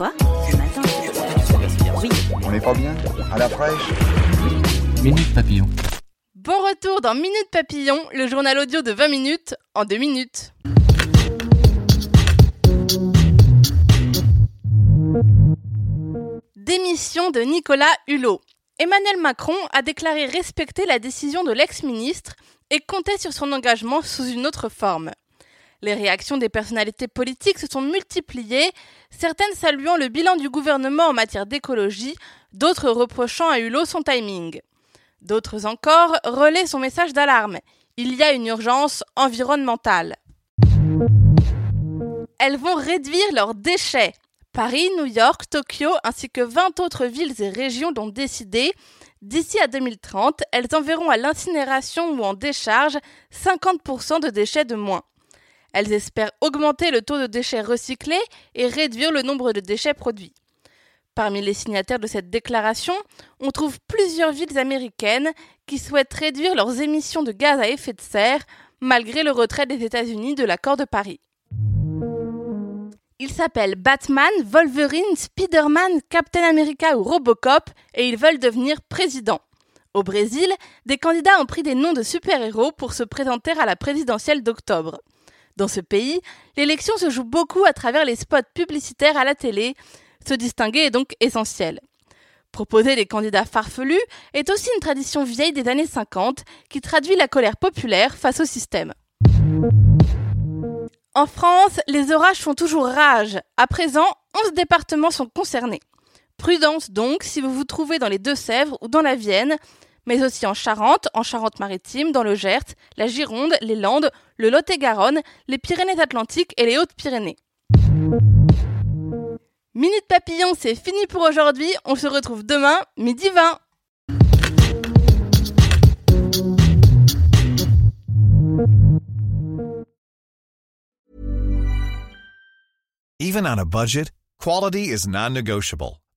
Quoi Ce matin Oui. On n'est pas bien À la fraîche Minute Papillon. Bon retour dans Minute Papillon, le journal audio de 20 minutes en 2 minutes. Démission de Nicolas Hulot. Emmanuel Macron a déclaré respecter la décision de l'ex-ministre et comptait sur son engagement sous une autre forme. Les réactions des personnalités politiques se sont multipliées, certaines saluant le bilan du gouvernement en matière d'écologie, d'autres reprochant à Hulot son timing. D'autres encore relaient son message d'alarme. Il y a une urgence environnementale. Elles vont réduire leurs déchets. Paris, New York, Tokyo ainsi que 20 autres villes et régions l'ont décidé. D'ici à 2030, elles enverront à l'incinération ou en décharge 50% de déchets de moins. Elles espèrent augmenter le taux de déchets recyclés et réduire le nombre de déchets produits. Parmi les signataires de cette déclaration, on trouve plusieurs villes américaines qui souhaitent réduire leurs émissions de gaz à effet de serre malgré le retrait des États-Unis de l'accord de Paris. Ils s'appellent Batman, Wolverine, Spider-Man, Captain America ou Robocop et ils veulent devenir présidents. Au Brésil, des candidats ont pris des noms de super-héros pour se présenter à la présidentielle d'octobre. Dans ce pays, l'élection se joue beaucoup à travers les spots publicitaires à la télé. Se distinguer est donc essentiel. Proposer des candidats farfelus est aussi une tradition vieille des années 50 qui traduit la colère populaire face au système. En France, les orages font toujours rage. À présent, 11 départements sont concernés. Prudence donc si vous vous trouvez dans les Deux-Sèvres ou dans la Vienne, mais aussi en Charente, en Charente-Maritime, dans le Gers, la Gironde, les Landes, le Lot-et-Garonne, les Pyrénées-Atlantiques et les Hautes-Pyrénées. Minute Papillon, c'est fini pour aujourd'hui. On se retrouve demain, midi 20. Even on a budget, quality is non-negotiable.